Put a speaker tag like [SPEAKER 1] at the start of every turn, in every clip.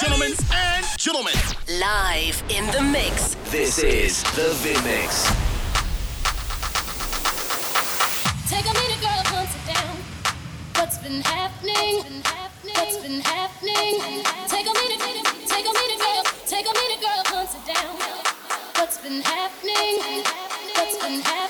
[SPEAKER 1] Gentlemen and gentlemen.
[SPEAKER 2] Live in the mix.
[SPEAKER 3] This is the VinMix.
[SPEAKER 4] Take a minute, girl, down. What's been happening? What's been happening? Take a minute, take a minute, girl. Take a minute, girl, down. What's been happening? What's been happening?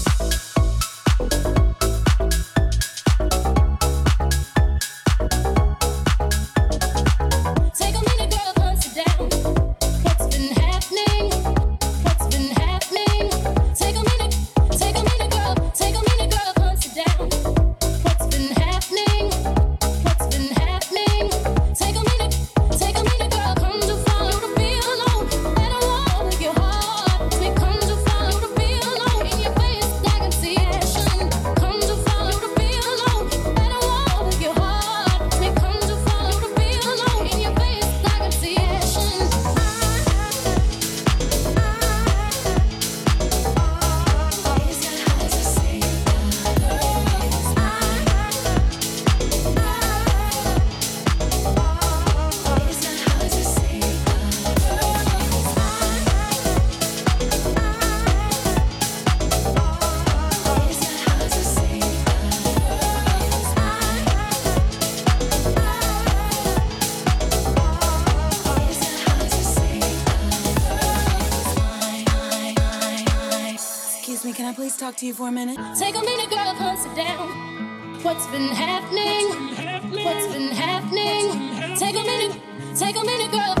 [SPEAKER 4] to you
[SPEAKER 5] for a minute?
[SPEAKER 4] Take a minute, girl, come sit down. What's been happening? What's been happening? What's been happening? Take a minute, take a minute, girl.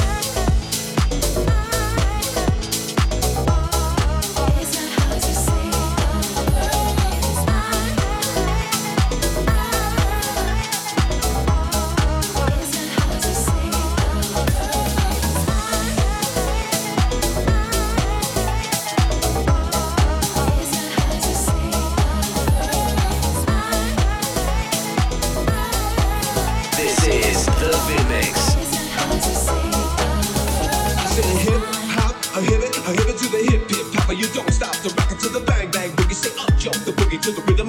[SPEAKER 6] to the rhythm.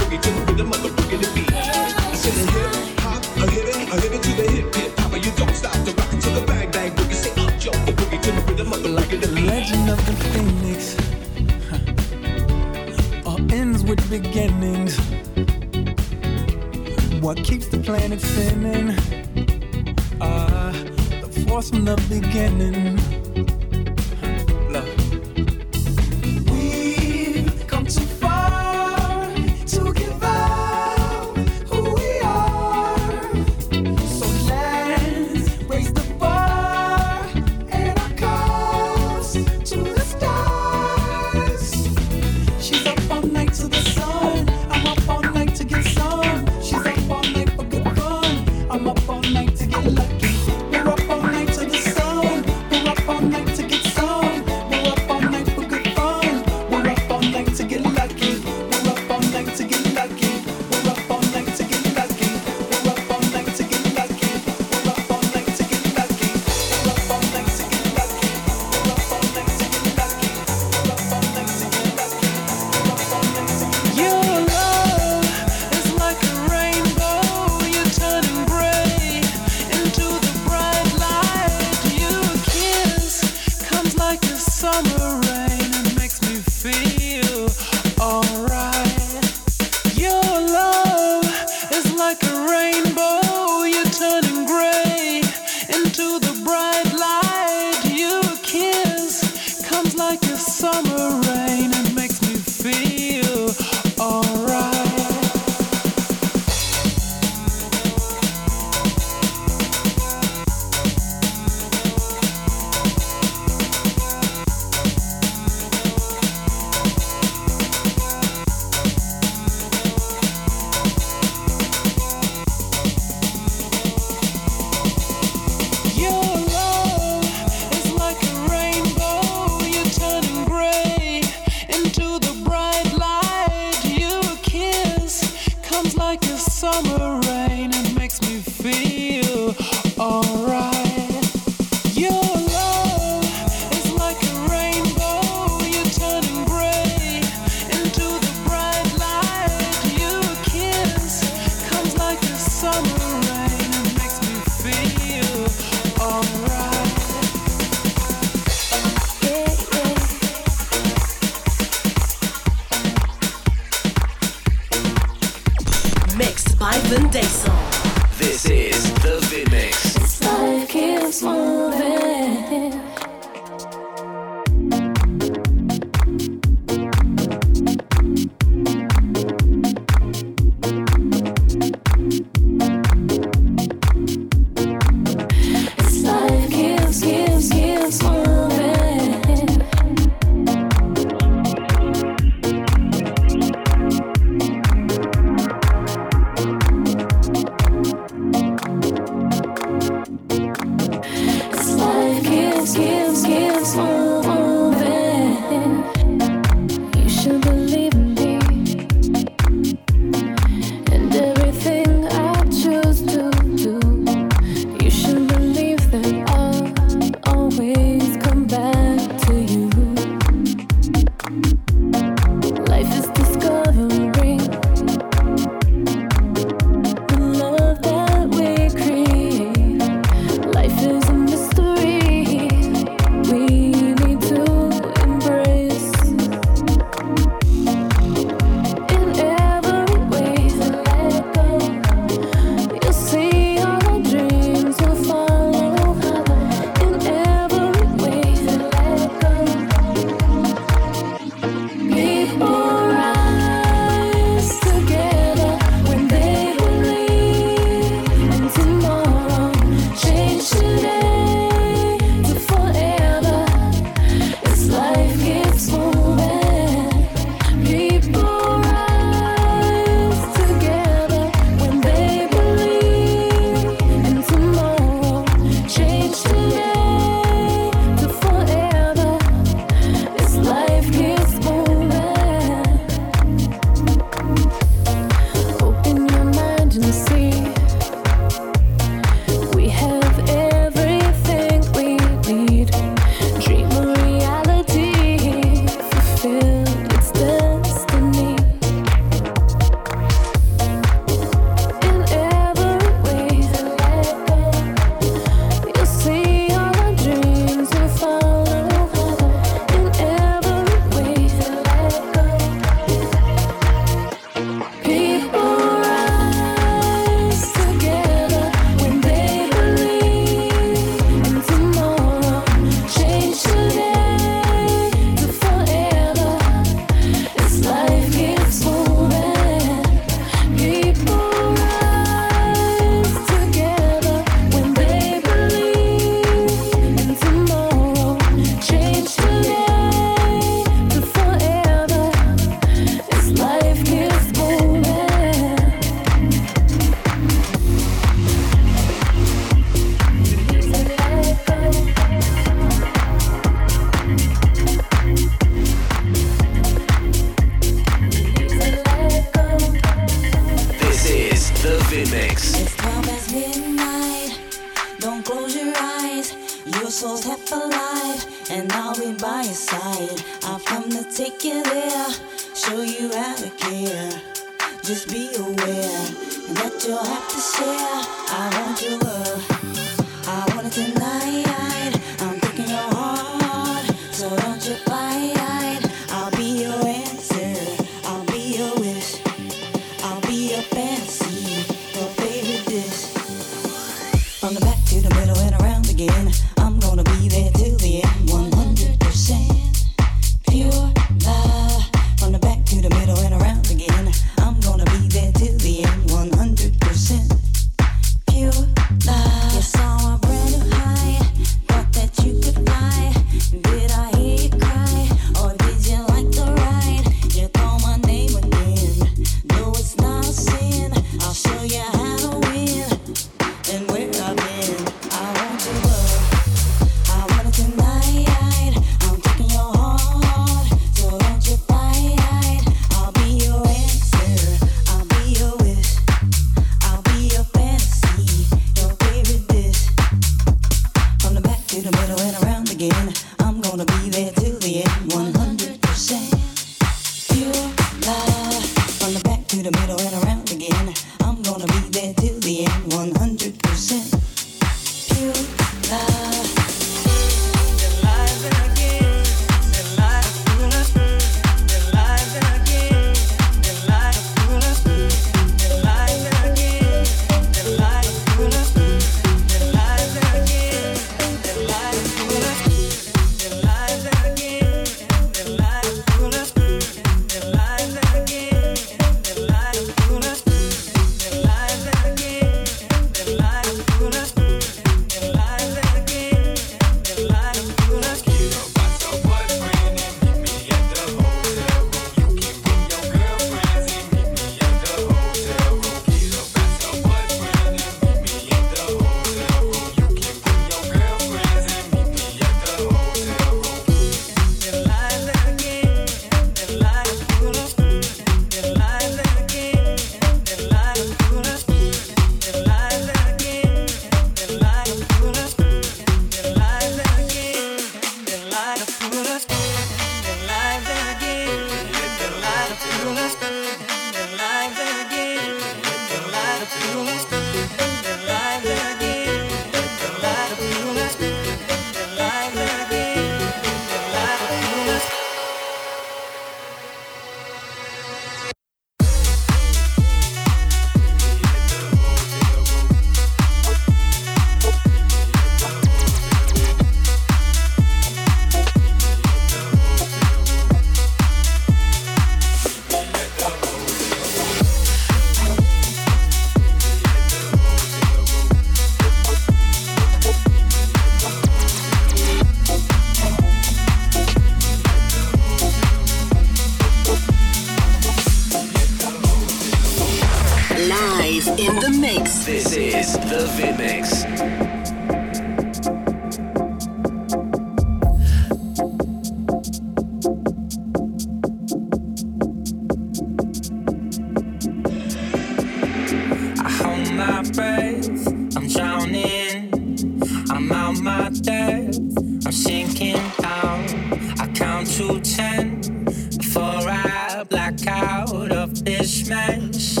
[SPEAKER 7] Out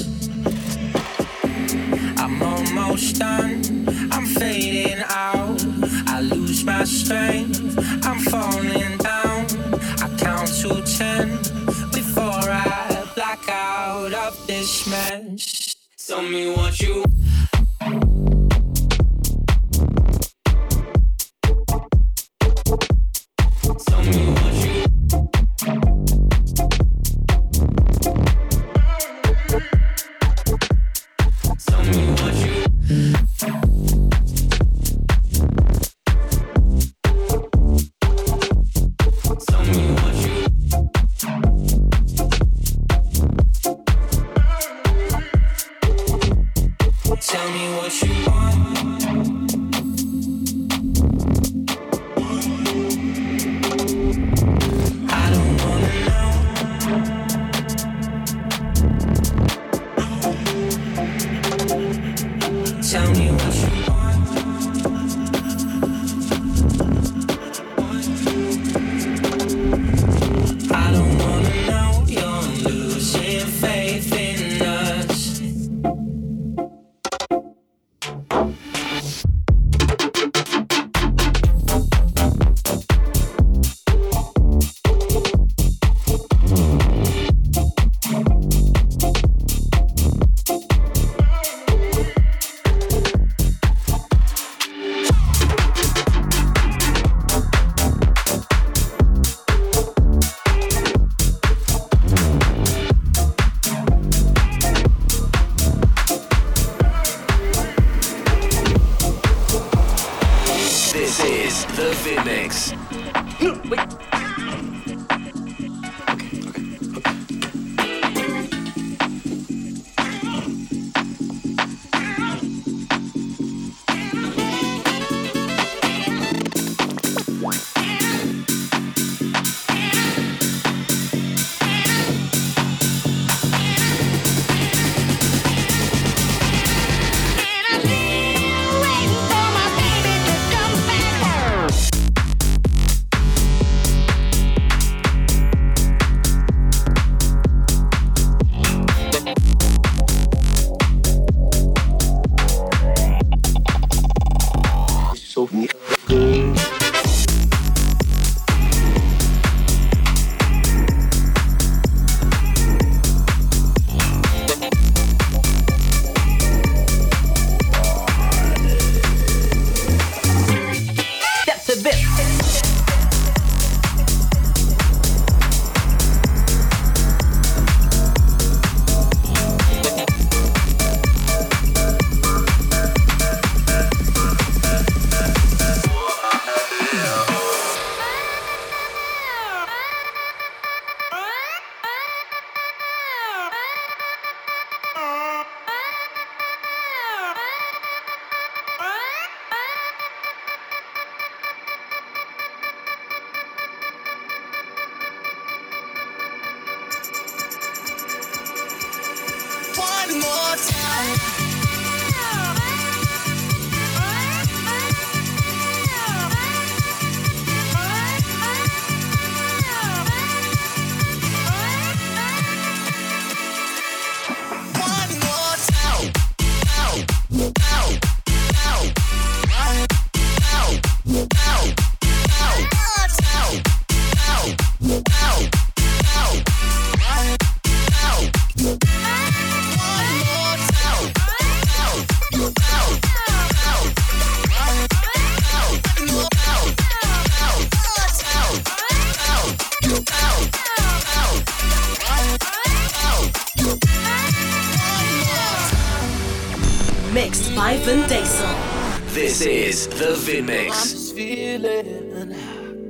[SPEAKER 7] Tell me what you want.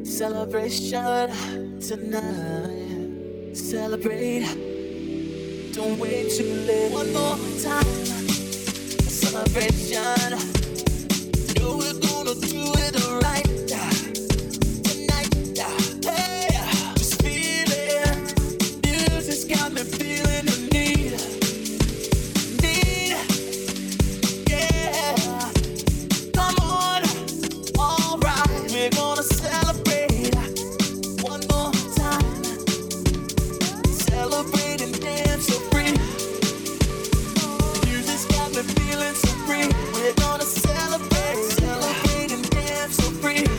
[SPEAKER 8] celebration, tonight. Celebrate, don't wait too late. One more time, celebration. Know we're gonna do it right. free.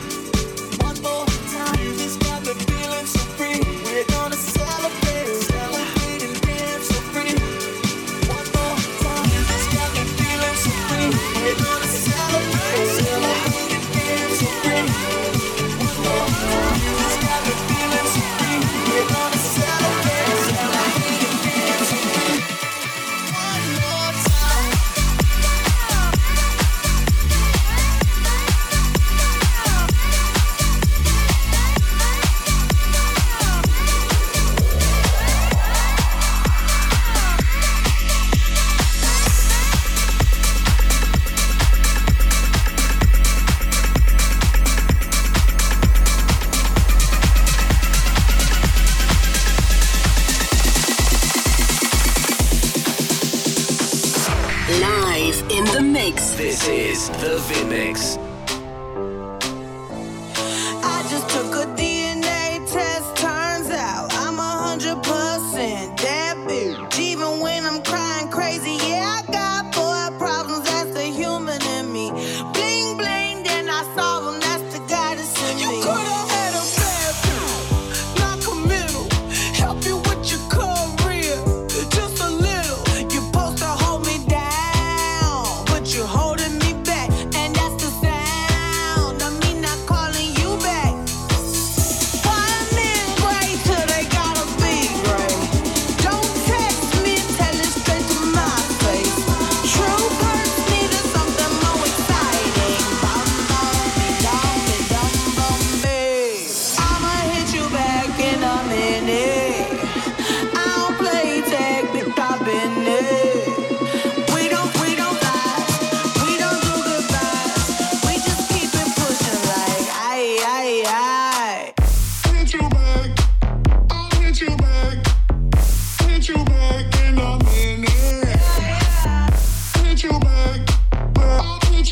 [SPEAKER 3] This is The
[SPEAKER 9] VinMix.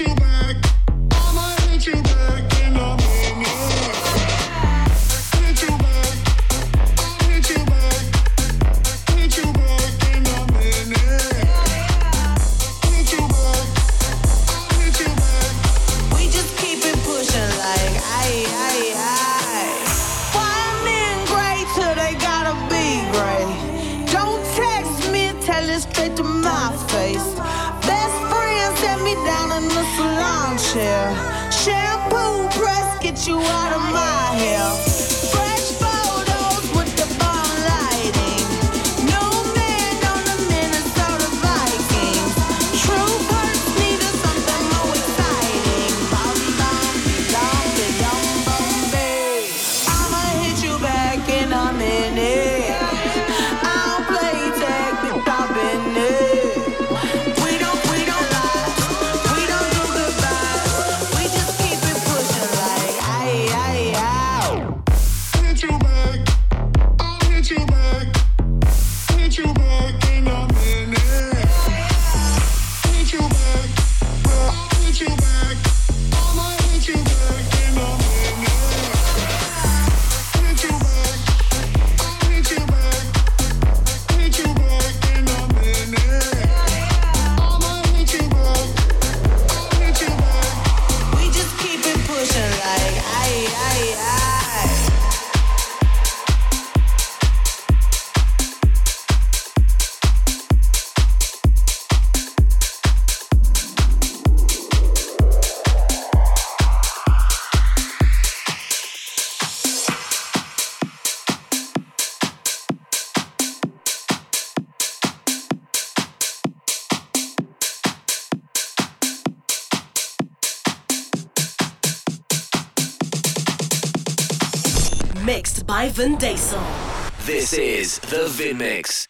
[SPEAKER 9] you
[SPEAKER 2] burn. By
[SPEAKER 3] This is the Vin Mix.